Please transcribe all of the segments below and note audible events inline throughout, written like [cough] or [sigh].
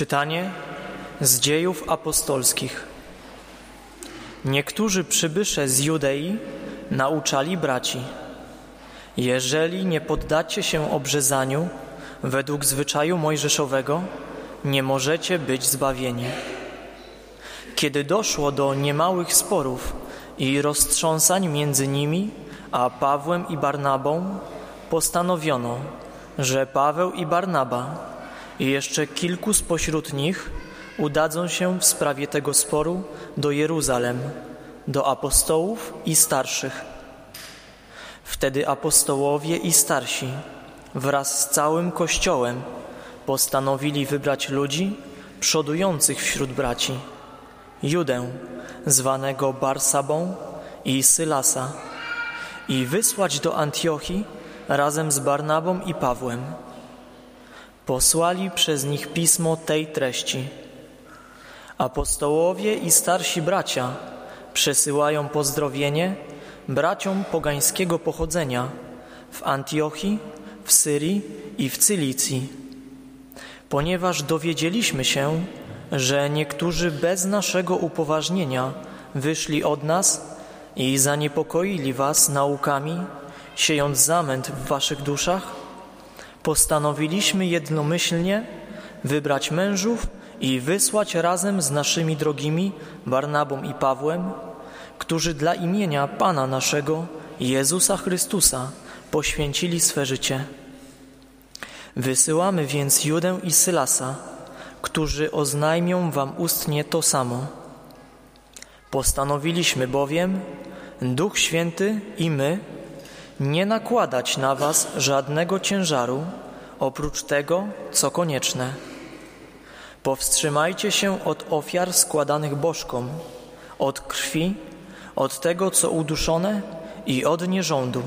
Czytanie z dziejów apostolskich. Niektórzy przybysze z Judei nauczali braci: Jeżeli nie poddacie się obrzezaniu według zwyczaju mojżeszowego, nie możecie być zbawieni. Kiedy doszło do niemałych sporów i roztrząsań między nimi a Pawłem i Barnabą, postanowiono, że Paweł i Barnaba i jeszcze kilku spośród nich udadzą się w sprawie tego sporu do Jeruzalem, do apostołów i starszych. Wtedy apostołowie i starsi wraz z całym Kościołem postanowili wybrać ludzi przodujących wśród braci. Judę, zwanego Barsabą i Sylasa, i wysłać do Antiochii razem z Barnabą i Pawłem posłali przez nich pismo tej treści. Apostołowie i starsi bracia przesyłają pozdrowienie braciom pogańskiego pochodzenia w Antiochii, w Syrii i w Cylicji, ponieważ dowiedzieliśmy się, że niektórzy bez naszego upoważnienia wyszli od nas i zaniepokoili was naukami, siejąc zamęt w waszych duszach, postanowiliśmy jednomyślnie wybrać mężów i wysłać razem z naszymi drogimi Barnabą i Pawłem, którzy dla imienia Pana naszego, Jezusa Chrystusa, poświęcili swe życie. Wysyłamy więc Judę i Sylasa, którzy oznajmią wam ustnie to samo. Postanowiliśmy bowiem, Duch Święty i my, nie nakładać na Was żadnego ciężaru oprócz tego, co konieczne. Powstrzymajcie się od ofiar składanych bożkom, od krwi, od tego, co uduszone i od nierządu.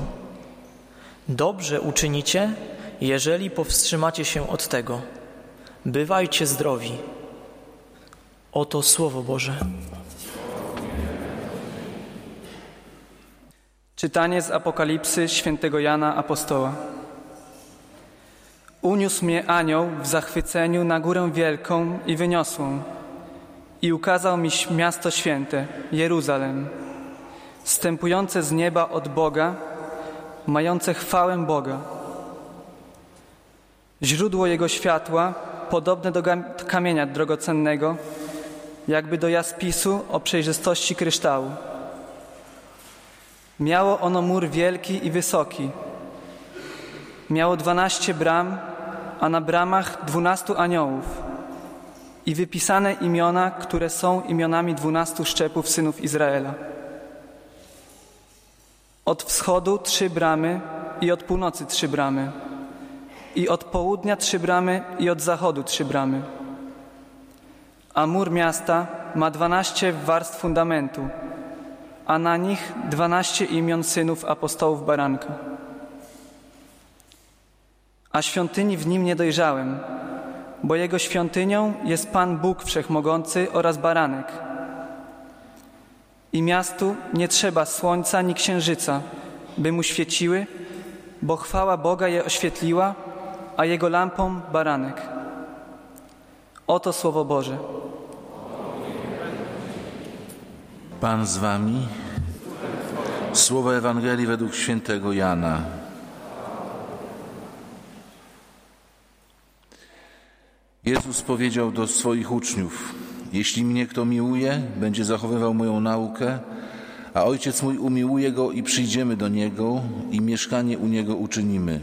Dobrze uczynicie, jeżeli powstrzymacie się od tego. Bywajcie zdrowi. Oto Słowo Boże. Czytanie z Apokalipsy świętego Jana Apostoła. Uniósł mnie anioł w zachwyceniu na górę wielką i wyniosłą i ukazał mi miasto święte, Jeruzalem, stępujące z nieba od Boga, mające chwałę Boga. Źródło jego światła, podobne do kamienia drogocennego, jakby do jaspisu o przejrzystości kryształu Miało ono mur wielki i wysoki. Miało dwanaście bram, a na bramach dwunastu aniołów i wypisane imiona, które są imionami dwunastu szczepów synów Izraela. Od wschodu trzy bramy i od północy trzy bramy, i od południa trzy bramy i od zachodu trzy bramy. A mur miasta ma dwanaście warstw fundamentu a na nich dwanaście imion synów apostołów baranka. A świątyni w nim nie dojrzałem, bo jego świątynią jest Pan Bóg Wszechmogący oraz baranek. I miastu nie trzeba słońca ni księżyca, by mu świeciły, bo chwała Boga je oświetliła, a jego lampą baranek. Oto Słowo Boże. Pan z wami. Słowa Ewangelii według świętego Jana. Jezus powiedział do swoich uczniów: Jeśli mnie kto miłuje, będzie zachowywał moją naukę, a ojciec mój umiłuje go i przyjdziemy do niego i mieszkanie u niego uczynimy.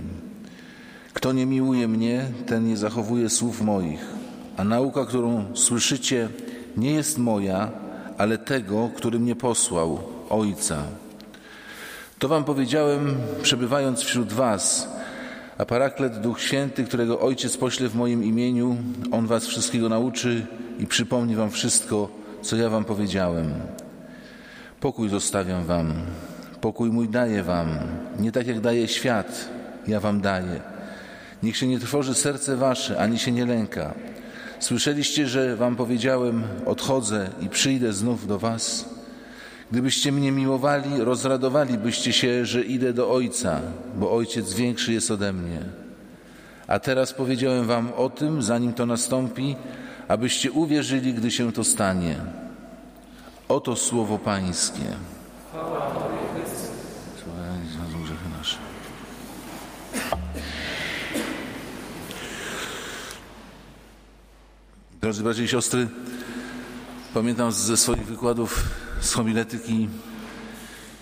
Kto nie miłuje mnie, ten nie zachowuje słów moich, a nauka, którą słyszycie, nie jest moja, ale tego, który mnie posłał, Ojca. To wam powiedziałem, przebywając wśród was, a Paraklet, Duch Święty, którego Ojciec pośle w moim imieniu, On was wszystkiego nauczy i przypomni wam wszystko, co ja wam powiedziałem. Pokój zostawiam wam, pokój mój daję wam, nie tak jak daje świat, ja wam daję. Niech się nie trwoży serce wasze, ani się nie lęka. Słyszeliście, że wam powiedziałem: Odchodzę i przyjdę znów do was. Gdybyście mnie miłowali, rozradowalibyście się, że idę do Ojca, bo Ojciec większy jest ode mnie. A teraz powiedziałem wam o tym, zanim to nastąpi, abyście uwierzyli, gdy się to stanie. Oto słowo Pańskie. Drodzy bracia i siostry, pamiętam ze swoich wykładów z homiletyki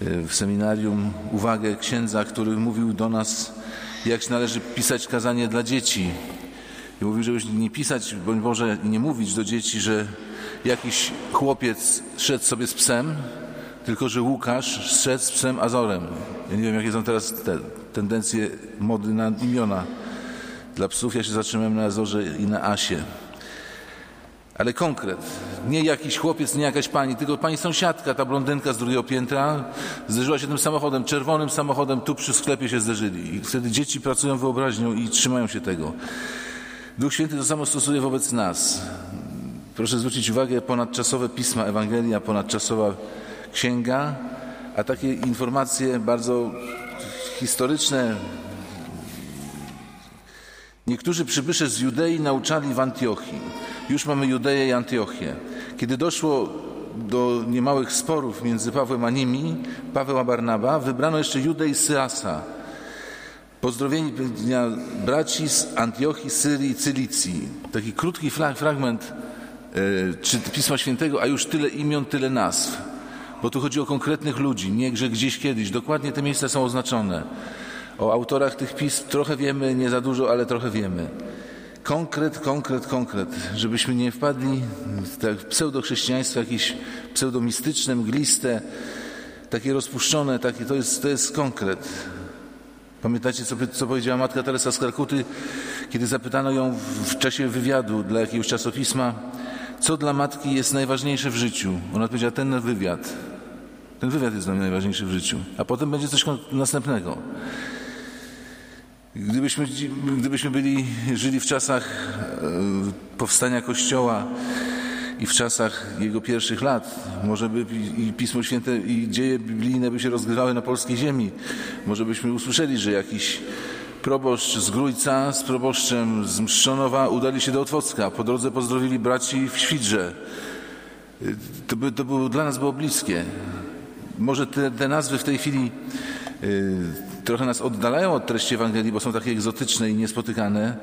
e, w seminarium uwagę księdza, który mówił do nas, jak należy pisać kazanie dla dzieci. I mówił, żeby nie pisać, bądź Boże, nie mówić do dzieci, że jakiś chłopiec szedł sobie z psem, tylko że Łukasz szedł z psem Azorem. Ja nie wiem, jakie są teraz te tendencje mody na imiona dla psów. Ja się zatrzymałem na Azorze i na Asie. Ale konkret. Nie jakiś chłopiec, nie jakaś pani, tylko pani sąsiadka, ta blondynka z drugiego piętra, zderzyła się tym samochodem, czerwonym samochodem, tu przy sklepie się zderzyli. I wtedy dzieci pracują wyobraźnią i trzymają się tego. Duch Święty to samo stosuje wobec nas. Proszę zwrócić uwagę, ponadczasowe pisma Ewangelia, ponadczasowa księga, a takie informacje bardzo historyczne. Niektórzy przybysze z Judei nauczali w Antiochii. Już mamy Judeję i Antiochię. Kiedy doszło do niemałych sporów między Pawłem a nimi, Paweł a Barnaba, wybrano jeszcze Judę i Syasa. Pozdrowieni dnia braci z Antiochii, Syrii i Cylicji. Taki krótki fragment e, czy Pisma Świętego, a już tyle imion, tyle nazw. Bo tu chodzi o konkretnych ludzi, nie że gdzieś kiedyś. Dokładnie te miejsca są oznaczone. O autorach tych pism trochę wiemy, nie za dużo, ale trochę wiemy. Konkret, konkret, konkret, żebyśmy nie wpadli w tak pseudochrześcijaństwo jakieś pseudomistyczne, mgliste, takie rozpuszczone, takie, to, jest, to jest konkret. Pamiętacie, co, co powiedziała matka Teresa z Kalkuty, kiedy zapytano ją w czasie wywiadu dla jakiegoś czasopisma, co dla matki jest najważniejsze w życiu? Ona powiedziała, ten wywiad. Ten wywiad jest dla mnie najważniejszy w życiu. A potem będzie coś następnego. Gdybyśmy, gdybyśmy byli, żyli w czasach e, powstania Kościoła i w czasach jego pierwszych lat, może by i Pismo Święte i dzieje biblijne by się rozgrywały na polskiej ziemi, może byśmy usłyszeli, że jakiś proboszcz z Grójca z proboszczem z Mszczonowa udali się do Otwocka. Po drodze pozdrowili braci w Świdrze. To, by, to było, dla nas było bliskie. Może te, te nazwy w tej chwili y, trochę nas oddalają od treści Ewangelii, bo są takie egzotyczne i niespotykane.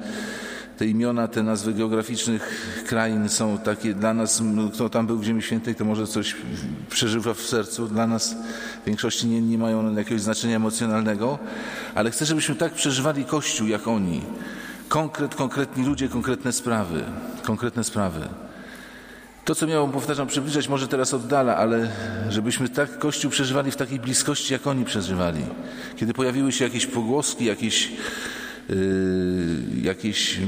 Te imiona, te nazwy geograficznych krain są takie dla nas, kto tam był w Ziemi Świętej, to może coś przeżywa w sercu. Dla nas w większości nie, nie mają jakiegoś znaczenia emocjonalnego, ale chcę, żebyśmy tak przeżywali Kościół jak oni. Konkret, konkretni ludzie, konkretne sprawy. Konkretne sprawy. To, co miało, powtarzam, przybliżać, może teraz oddala, ale żebyśmy tak Kościół przeżywali w takiej bliskości, jak oni przeżywali. Kiedy pojawiły się jakieś pogłoski, jakieś, yy, jakieś yy,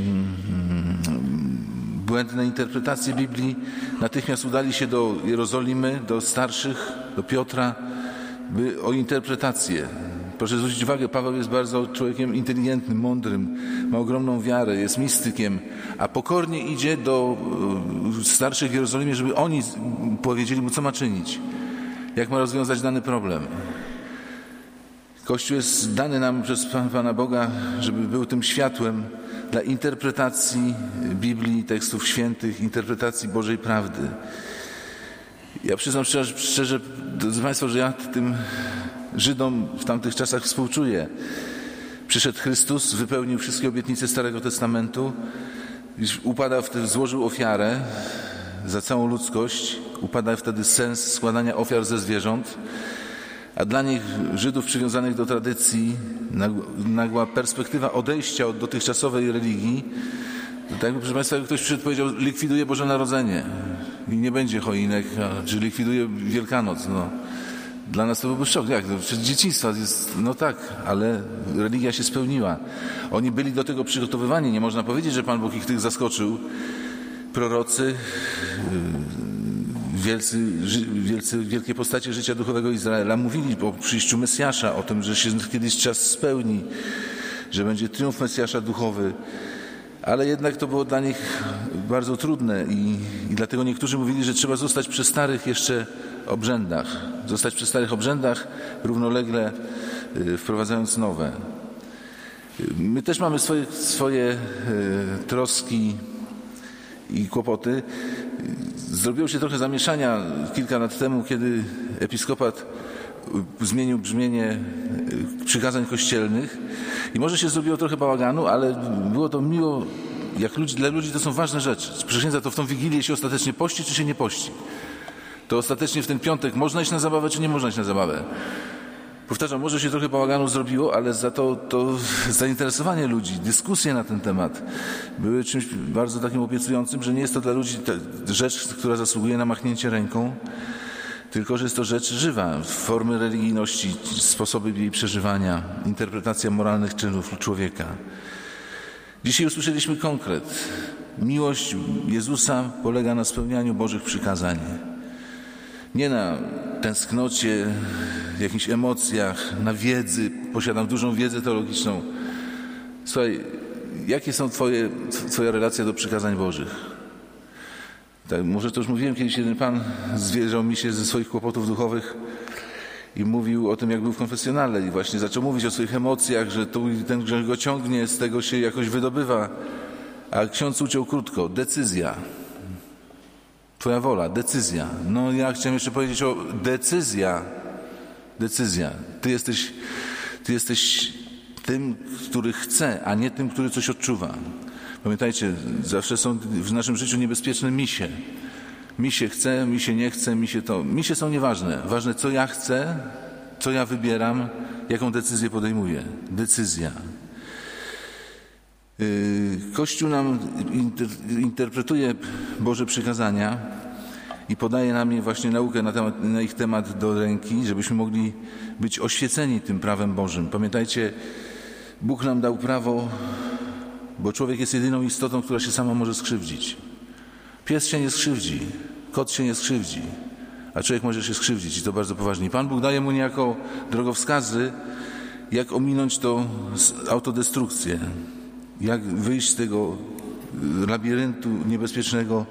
błędne interpretacje Biblii, natychmiast udali się do Jerozolimy, do starszych, do Piotra, by o interpretację. Proszę zwrócić uwagę, Paweł jest bardzo człowiekiem inteligentnym, mądrym, ma ogromną wiarę, jest mistykiem, a pokornie idzie do e, starszych w Jerozolimie, żeby oni powiedzieli mu, co ma czynić, jak ma rozwiązać dany problem. Kościół jest dany nam przez Pana Boga, żeby był tym światłem dla interpretacji Biblii, tekstów świętych, interpretacji Bożej prawdy. Ja przyznam szczerze, szczerze drodzy Państwo, że ja tym Żydom w tamtych czasach współczuję. Przyszedł Chrystus, wypełnił wszystkie obietnice Starego Testamentu, upada wtedy, złożył ofiarę za całą ludzkość, upada wtedy sens składania ofiar ze zwierząt, a dla nich, Żydów przywiązanych do tradycji, nagła perspektywa odejścia od dotychczasowej religii, tak, proszę Państwa, ktoś przyszedł powiedział, likwiduje Boże Narodzenie i nie będzie choinek, czy likwiduje Wielkanoc. No. Dla nas to byłby szok. Jak? Przecież dzieciństwa jest, no tak, ale religia się spełniła. Oni byli do tego przygotowywani. Nie można powiedzieć, że Pan Bóg ich tych zaskoczył. Prorocy, y, wielcy, wielcy, wielkie postacie życia duchowego Izraela mówili po przyjściu Mesjasza o tym, że się kiedyś czas spełni, że będzie triumf Mesjasza duchowy. Ale jednak to było dla nich bardzo trudne i, i dlatego niektórzy mówili, że trzeba zostać przy starych jeszcze obrzędach, zostać przy starych obrzędach, równolegle y, wprowadzając nowe. My też mamy swoje, swoje y, troski i kłopoty. Zrobiło się trochę zamieszania kilka lat temu, kiedy episkopat zmienił brzmienie przykazań kościelnych i może się zrobiło trochę bałaganu, ale było to miło, jak ludzi, dla ludzi to są ważne rzeczy. Czy to w tą Wigilię się ostatecznie pości, czy się nie pości? To ostatecznie w ten piątek można iść na zabawę, czy nie można iść na zabawę? Powtarzam, może się trochę bałaganu zrobiło, ale za to, to [laughs] zainteresowanie ludzi, dyskusje na ten temat były czymś bardzo takim obiecującym, że nie jest to dla ludzi rzecz, która zasługuje na machnięcie ręką, tylko że jest to rzecz żywa, formy religijności, sposoby jej przeżywania, interpretacja moralnych czynów człowieka. Dzisiaj usłyszeliśmy konkret. Miłość Jezusa polega na spełnianiu Bożych przykazań. Nie na tęsknocie, jakichś emocjach, na wiedzy. Posiadam dużą wiedzę teologiczną. Słuchaj, jakie są twoje, Twoja relacja do przykazań Bożych? Tak, może to już mówiłem kiedyś, jeden pan zwierzał mi się ze swoich kłopotów duchowych i mówił o tym, jak był w konfesjonale i właśnie zaczął mówić o swoich emocjach, że tu ten grzech go ciągnie, z tego się jakoś wydobywa. A ksiądz uciął krótko. Decyzja. Twoja wola, decyzja. No ja chciałem jeszcze powiedzieć o decyzja. Decyzja. Ty jesteś, ty jesteś tym, który chce, a nie tym, który coś odczuwa. Pamiętajcie, zawsze są w naszym życiu niebezpieczne misie. Mi się chce, mi się nie chce, mi się to. Mi się są nieważne. Ważne, co ja chcę, co ja wybieram, jaką decyzję podejmuję. Decyzja. Y, Kościół nam inter, interpretuje Boże przykazania i podaje nam je właśnie naukę na, temat, na ich temat do ręki, żebyśmy mogli być oświeceni tym prawem Bożym. Pamiętajcie, Bóg nam dał prawo, bo człowiek jest jedyną istotą, która się sama może skrzywdzić. Pies się nie skrzywdzi, kot się nie skrzywdzi, a człowiek może się skrzywdzić i to bardzo poważnie. Pan Bóg daje mu niejako drogowskazy, jak ominąć to autodestrukcję, jak wyjść z tego labiryntu niebezpiecznego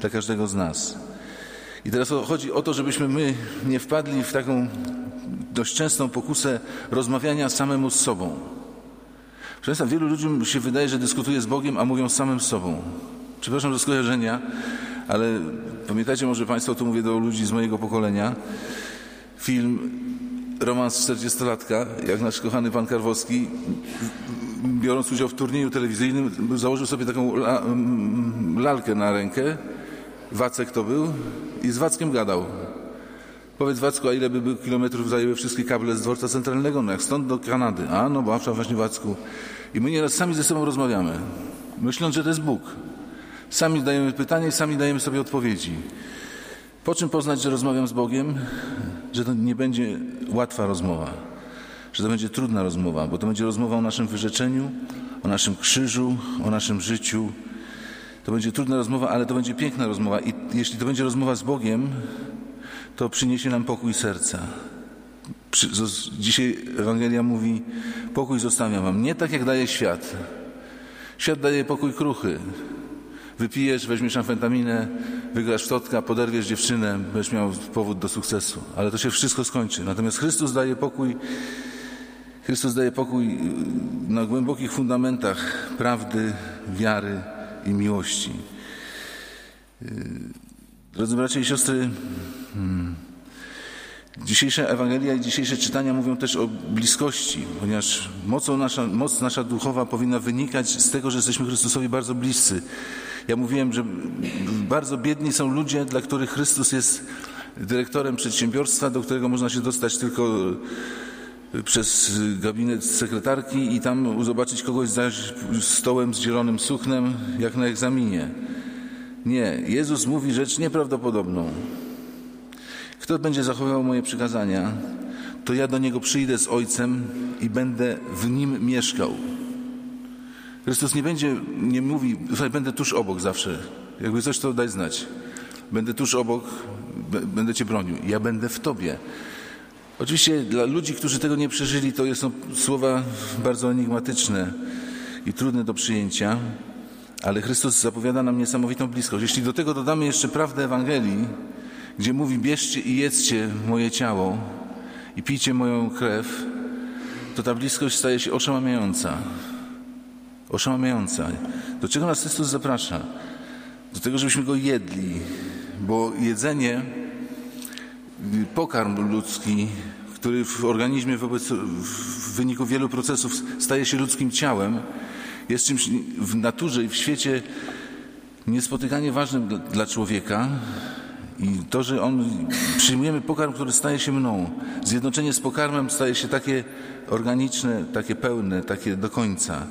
dla każdego z nas. I teraz chodzi o to, żebyśmy my nie wpadli w taką dość częstą pokusę rozmawiania samemu z sobą. Proszę wielu ludziom się wydaje, że dyskutuje z Bogiem, a mówią z samym sobą. Przepraszam za skojarzenia, ale pamiętajcie może Państwo, tu mówię do ludzi z mojego pokolenia, film Romans 40-latka, jak nasz kochany pan Karwowski, biorąc udział w turnieju telewizyjnym, założył sobie taką la, lalkę na rękę, Wacek to był, i z Wackiem gadał. Powiedz Wacku, a ile by kilometrów zajęły wszystkie kable z dworca centralnego? No jak stąd do Kanady. A, no bo właśnie Wacku. I my nieraz sami ze sobą rozmawiamy, myśląc, że to jest Bóg. Sami zadajemy pytania i sami dajemy sobie odpowiedzi. Po czym poznać, że rozmawiam z Bogiem? Że to nie będzie łatwa rozmowa, że to będzie trudna rozmowa, bo to będzie rozmowa o naszym wyrzeczeniu, o naszym krzyżu, o naszym życiu. To będzie trudna rozmowa, ale to będzie piękna rozmowa. I jeśli to będzie rozmowa z Bogiem, to przyniesie nam pokój serca. Dzisiaj Ewangelia mówi: Pokój zostawiam wam. Nie tak jak daje świat. Świat daje pokój kruchy. Wypijesz, weźmiesz amfetaminę, wygrasz w totka, poderwiesz dziewczynę, będziesz miał powód do sukcesu. Ale to się wszystko skończy. Natomiast Chrystus daje pokój, Chrystus daje pokój na głębokich fundamentach prawdy, wiary i miłości. Drodzy bracia i siostry, hmm, dzisiejsza Ewangelia i dzisiejsze czytania mówią też o bliskości, ponieważ mocą nasza, moc nasza duchowa powinna wynikać z tego, że jesteśmy Chrystusowi bardzo bliscy. Ja mówiłem, że bardzo biedni są ludzie, dla których Chrystus jest dyrektorem przedsiębiorstwa, do którego można się dostać tylko przez gabinet sekretarki i tam zobaczyć kogoś za stołem z zielonym suknem, jak na egzaminie. Nie, Jezus mówi rzecz nieprawdopodobną. Kto będzie zachowywał moje przykazania, to ja do niego przyjdę z Ojcem i będę w nim mieszkał. Chrystus nie będzie, nie mówi, słuchaj, będę tuż obok zawsze. Jakby coś, to daj znać. Będę tuż obok, będę Cię bronił. Ja będę w Tobie. Oczywiście dla ludzi, którzy tego nie przeżyli, to są słowa bardzo enigmatyczne i trudne do przyjęcia, ale Chrystus zapowiada nam niesamowitą bliskość. Jeśli do tego dodamy jeszcze prawdę Ewangelii, gdzie mówi: Bierzcie i jedzcie moje ciało i pijcie moją krew, to ta bliskość staje się oszałamiająca. Oszałamiająca. Do czego nas Chrystus zaprasza? do tego, żebyśmy go jedli, bo jedzenie, pokarm ludzki, który w organizmie wobec, w wyniku wielu procesów staje się ludzkim ciałem, jest czymś w naturze i w świecie niespotykanie ważnym dla człowieka i to, że on przyjmujemy pokarm, który staje się mną. Zjednoczenie z pokarmem staje się takie organiczne, takie pełne, takie do końca.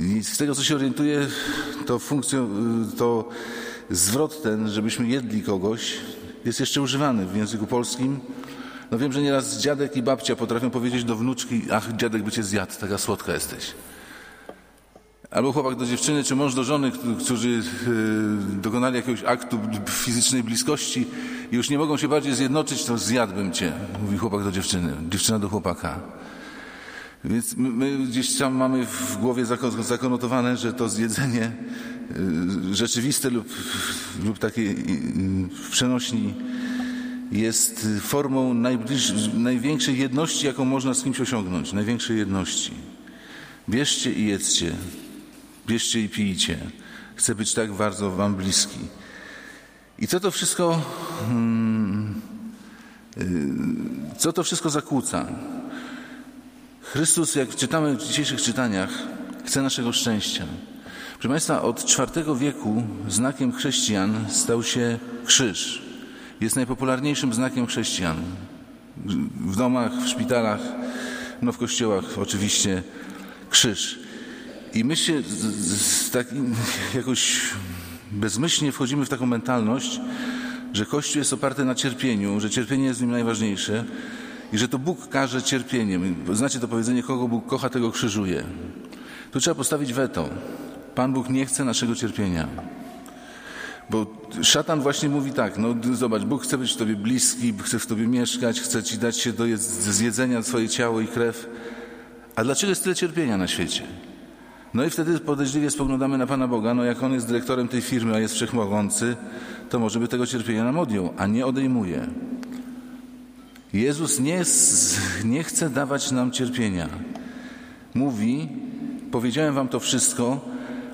I z tego, co się orientuję, to funkcją, to zwrot ten, żebyśmy jedli kogoś, jest jeszcze używany w języku polskim. No wiem, że nieraz dziadek i babcia potrafią powiedzieć do wnuczki, ach, dziadek by cię zjadł, taka słodka jesteś. Albo chłopak do dziewczyny, czy mąż do żony, którzy y, dokonali jakiegoś aktu fizycznej bliskości i już nie mogą się bardziej zjednoczyć, to zjadłbym cię, mówi chłopak do dziewczyny, dziewczyna do chłopaka. Więc my gdzieś tam mamy w głowie zakonotowane, że to zjedzenie y, rzeczywiste lub, lub takie w przenośni jest formą największej jedności, jaką można z kimś osiągnąć, największej jedności. Bierzcie i jedzcie, bierzcie i pijcie. Chcę być tak bardzo wam bliski. I co to wszystko, hmm, y, co to wszystko zakłóca? Chrystus, jak czytamy w dzisiejszych czytaniach, chce naszego szczęścia. Proszę Państwa, od IV wieku znakiem chrześcijan stał się krzyż. Jest najpopularniejszym znakiem chrześcijan. W domach, w szpitalach, no w kościołach oczywiście krzyż. I my się z, z tak, jakoś bezmyślnie wchodzimy w taką mentalność, że Kościół jest oparty na cierpieniu, że cierpienie jest w nim najważniejsze i że to Bóg każe cierpieniem. Znacie to powiedzenie, kogo Bóg kocha, tego krzyżuje. Tu trzeba postawić weto. Pan Bóg nie chce naszego cierpienia. Bo szatan właśnie mówi tak, no zobacz, Bóg chce być w Tobie bliski, chce w Tobie mieszkać, chce Ci dać się do zjedzenia Twoje ciało i krew. A dlaczego jest tyle cierpienia na świecie? No i wtedy podejrzliwie spoglądamy na Pana Boga, no jak On jest dyrektorem tej firmy, a jest wszechmogący, to może by tego cierpienia nam odjął, a nie odejmuje. Jezus nie, nie chce dawać nam cierpienia. Mówi, powiedziałem wam to wszystko,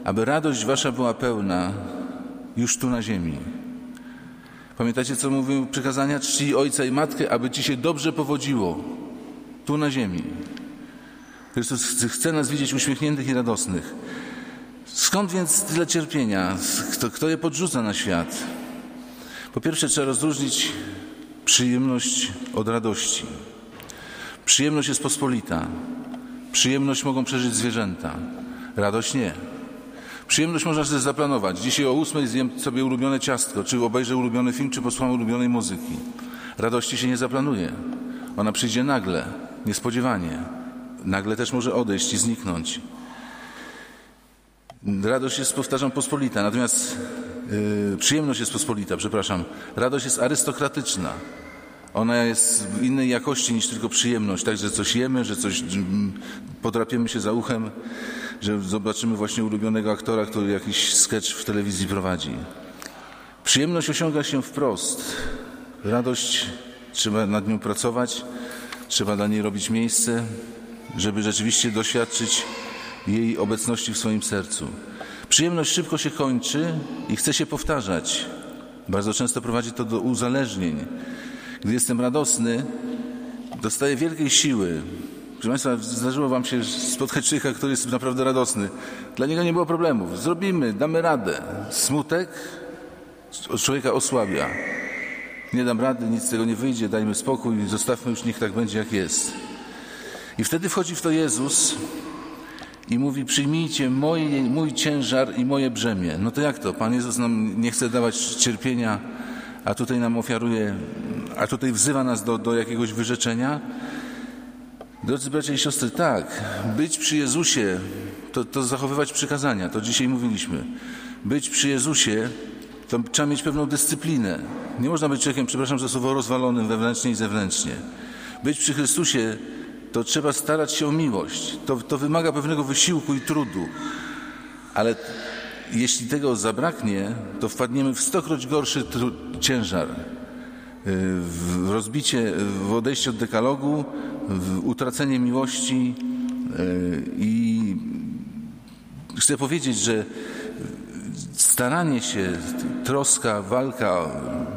aby radość wasza była pełna już tu na ziemi. Pamiętacie, co mówił przykazania czci ojca i matkę, aby ci się dobrze powodziło tu na ziemi. Chrystus chce nas widzieć uśmiechniętych i radosnych. Skąd więc tyle cierpienia? Kto, kto je podrzuca na świat? Po pierwsze, trzeba rozróżnić przyjemność od radości. Przyjemność jest pospolita. Przyjemność mogą przeżyć zwierzęta. Radość nie. Przyjemność można sobie zaplanować. Dzisiaj o ósmej zjem sobie ulubione ciastko, czy obejrzę ulubiony film, czy posłucham ulubionej muzyki. Radości się nie zaplanuje. Ona przyjdzie nagle, niespodziewanie. Nagle też może odejść i zniknąć. Radość jest, powtarzam, pospolita, natomiast yy, przyjemność jest pospolita, przepraszam. Radość jest arystokratyczna. Ona jest w innej jakości niż tylko przyjemność, tak, że coś jemy, że coś mm, podrapiemy się za uchem, że zobaczymy właśnie ulubionego aktora, który jakiś sketch w telewizji prowadzi. Przyjemność osiąga się wprost. Radość trzeba nad nią pracować, trzeba dla niej robić miejsce, żeby rzeczywiście doświadczyć jej obecności w swoim sercu. Przyjemność szybko się kończy i chce się powtarzać. Bardzo często prowadzi to do uzależnień. Gdy jestem radosny, dostaję wielkiej siły. Proszę Państwa, zdarzyło Wam się spotkać człowieka, który jest naprawdę radosny. Dla niego nie było problemów. Zrobimy, damy radę. Smutek człowieka osłabia. Nie dam rady, nic z tego nie wyjdzie, dajmy spokój, zostawmy już, niech tak będzie jak jest. I wtedy wchodzi w to Jezus i mówi: Przyjmijcie mój ciężar i moje brzemię. No to jak to? Pan Jezus nam nie chce dawać cierpienia, a tutaj nam ofiaruje, a tutaj wzywa nas do, do jakiegoś wyrzeczenia. Drodzy bracia i siostry, tak, być przy Jezusie to, to zachowywać przykazania, to dzisiaj mówiliśmy. Być przy Jezusie to trzeba mieć pewną dyscyplinę. Nie można być człowiekiem, przepraszam za słowo, rozwalonym wewnętrznie i zewnętrznie. Być przy Chrystusie to trzeba starać się o miłość. To, to wymaga pewnego wysiłku i trudu. Ale jeśli tego zabraknie, to wpadniemy w stokroć gorszy ciężar. Y, w rozbicie, w odejście od dekalogu, utracenie miłości y, i chcę powiedzieć, że staranie się, troska, walka,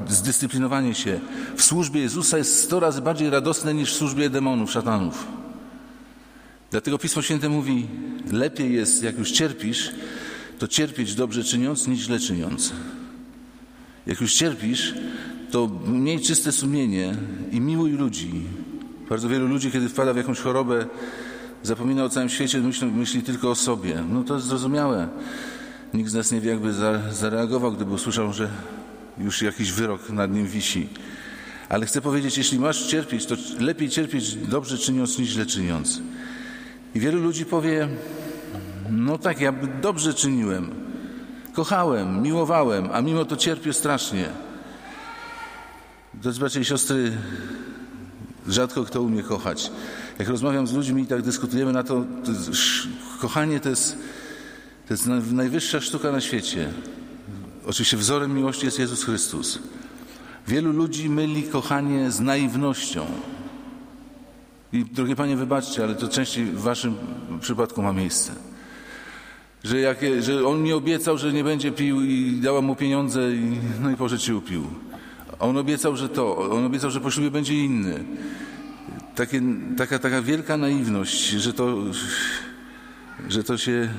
zdyscyplinowanie się w służbie Jezusa jest sto razy bardziej radosne niż w służbie demonów, szatanów. Dlatego Pismo Święte mówi, lepiej jest, jak już cierpisz, to cierpieć dobrze czyniąc, niż źle czyniąc. Jak już cierpisz, to miej czyste sumienie i miłuj ludzi. Bardzo wielu ludzi, kiedy wpada w jakąś chorobę, zapomina o całym świecie, myśli, myśli tylko o sobie. No to jest zrozumiałe. Nikt z nas nie wie, jakby zareagował, gdyby usłyszał, że już jakiś wyrok nad nim wisi. Ale chcę powiedzieć, jeśli masz cierpieć, to lepiej cierpieć dobrze czyniąc, niż źle czyniąc. I wielu ludzi powie, no tak, ja dobrze czyniłem, kochałem, miłowałem, a mimo to cierpię strasznie. Drodzy bracia i siostry, rzadko kto umie kochać. Jak rozmawiam z ludźmi i tak dyskutujemy na to, to kochanie to jest, to jest najwyższa sztuka na świecie. Oczywiście wzorem miłości jest Jezus Chrystus. Wielu ludzi myli kochanie z naiwnością. I drogie Panie, wybaczcie, ale to częściej w Waszym przypadku ma miejsce. Że, jak, że On mi obiecał, że nie będzie pił i dała mu pieniądze i, no i poszedł się upił. On obiecał, że to, on obiecał, że po ślubie będzie inny. Takie, taka, taka wielka naiwność, że to, że to się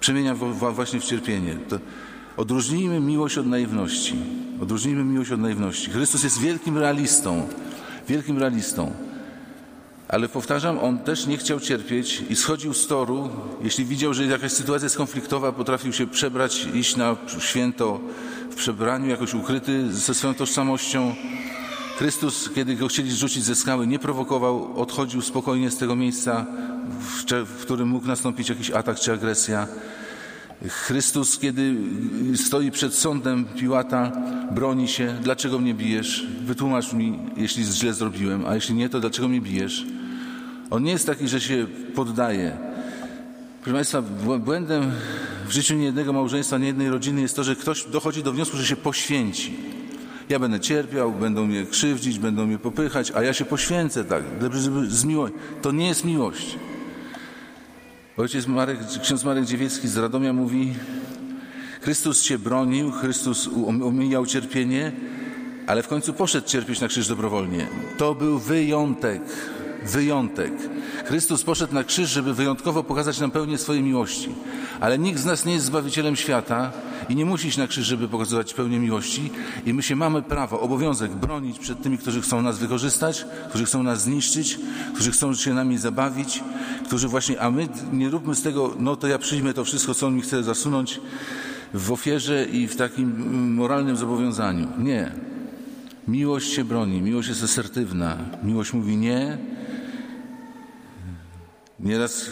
przemienia właśnie w cierpienie. To odróżnijmy miłość od naiwności. Odróżnijmy miłość od naiwności. Chrystus jest wielkim realistą. Wielkim realistą. Ale powtarzam, on też nie chciał cierpieć i schodził z toru. Jeśli widział, że jakaś sytuacja jest konfliktowa, potrafił się przebrać, iść na święto w przebraniu, jakoś ukryty ze swoją tożsamością. Chrystus, kiedy go chcieli zrzucić ze skały, nie prowokował, odchodził spokojnie z tego miejsca, w którym mógł nastąpić jakiś atak czy agresja. Chrystus, kiedy stoi przed sądem Piłata, broni się. Dlaczego mnie bijesz? Wytłumacz mi, jeśli źle zrobiłem, a jeśli nie, to dlaczego mnie bijesz? On nie jest taki, że się poddaje. Proszę Państwa, błędem w życiu niejednego małżeństwa, niejednej rodziny jest to, że ktoś dochodzi do wniosku, że się poświęci. Ja będę cierpiał, będą mnie krzywdzić, będą mnie popychać, a ja się poświęcę tak, z miłość. To nie jest miłość. Ojciec Marek, ksiądz Marek Dziewiecki z Radomia mówi, Chrystus się bronił, Chrystus omijał cierpienie, ale w końcu poszedł cierpieć na krzyż dobrowolnie. To był wyjątek, wyjątek. Chrystus poszedł na krzyż, żeby wyjątkowo pokazać nam pełnię swojej miłości. Ale nikt z nas nie jest zbawicielem świata i nie musi iść na krzyż, żeby pokazywać pełnię miłości. I my się mamy prawo, obowiązek bronić przed tymi, którzy chcą nas wykorzystać, którzy chcą nas zniszczyć, którzy chcą się nami zabawić, którzy właśnie, a my nie róbmy z tego, no to ja przyjmę to wszystko, co on mi chce zasunąć w ofierze i w takim moralnym zobowiązaniu. Nie. Miłość się broni, miłość jest asertywna. Miłość mówi nie. Nieraz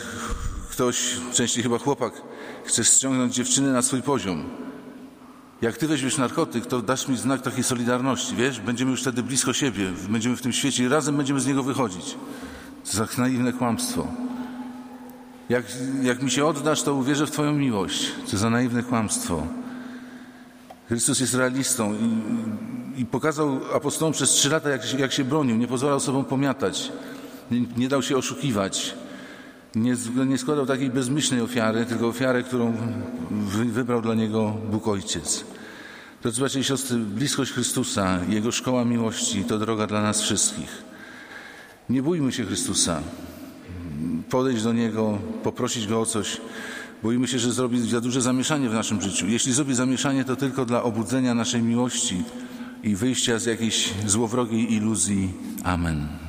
ktoś, częściej chyba chłopak, chce ściągnąć dziewczynę na swój poziom. Jak ty weźmiesz narkotyk, to dasz mi znak takiej solidarności, wiesz? Będziemy już wtedy blisko siebie, będziemy w tym świecie i razem będziemy z niego wychodzić. To jest naiwne kłamstwo. Jak, jak mi się oddasz, to uwierzę w Twoją miłość. Co za naiwne kłamstwo. Chrystus jest realistą i, i pokazał apostołom przez trzy lata, jak, jak się bronił. Nie pozwalał sobą pomiatać. Nie, nie dał się oszukiwać. Nie, nie, składał takiej bezmyślnej ofiary, tylko ofiarę, którą wy, wybrał dla niego Bóg Ojciec. Drodzy bracia i siostry, bliskość Chrystusa, Jego szkoła miłości to droga dla nas wszystkich. Nie bójmy się Chrystusa podejść do Niego, poprosić Go o coś. Boimy się, że zrobi za duże zamieszanie w naszym życiu. Jeśli zrobi zamieszanie, to tylko dla obudzenia naszej miłości i wyjścia z jakiejś złowrogiej iluzji. Amen.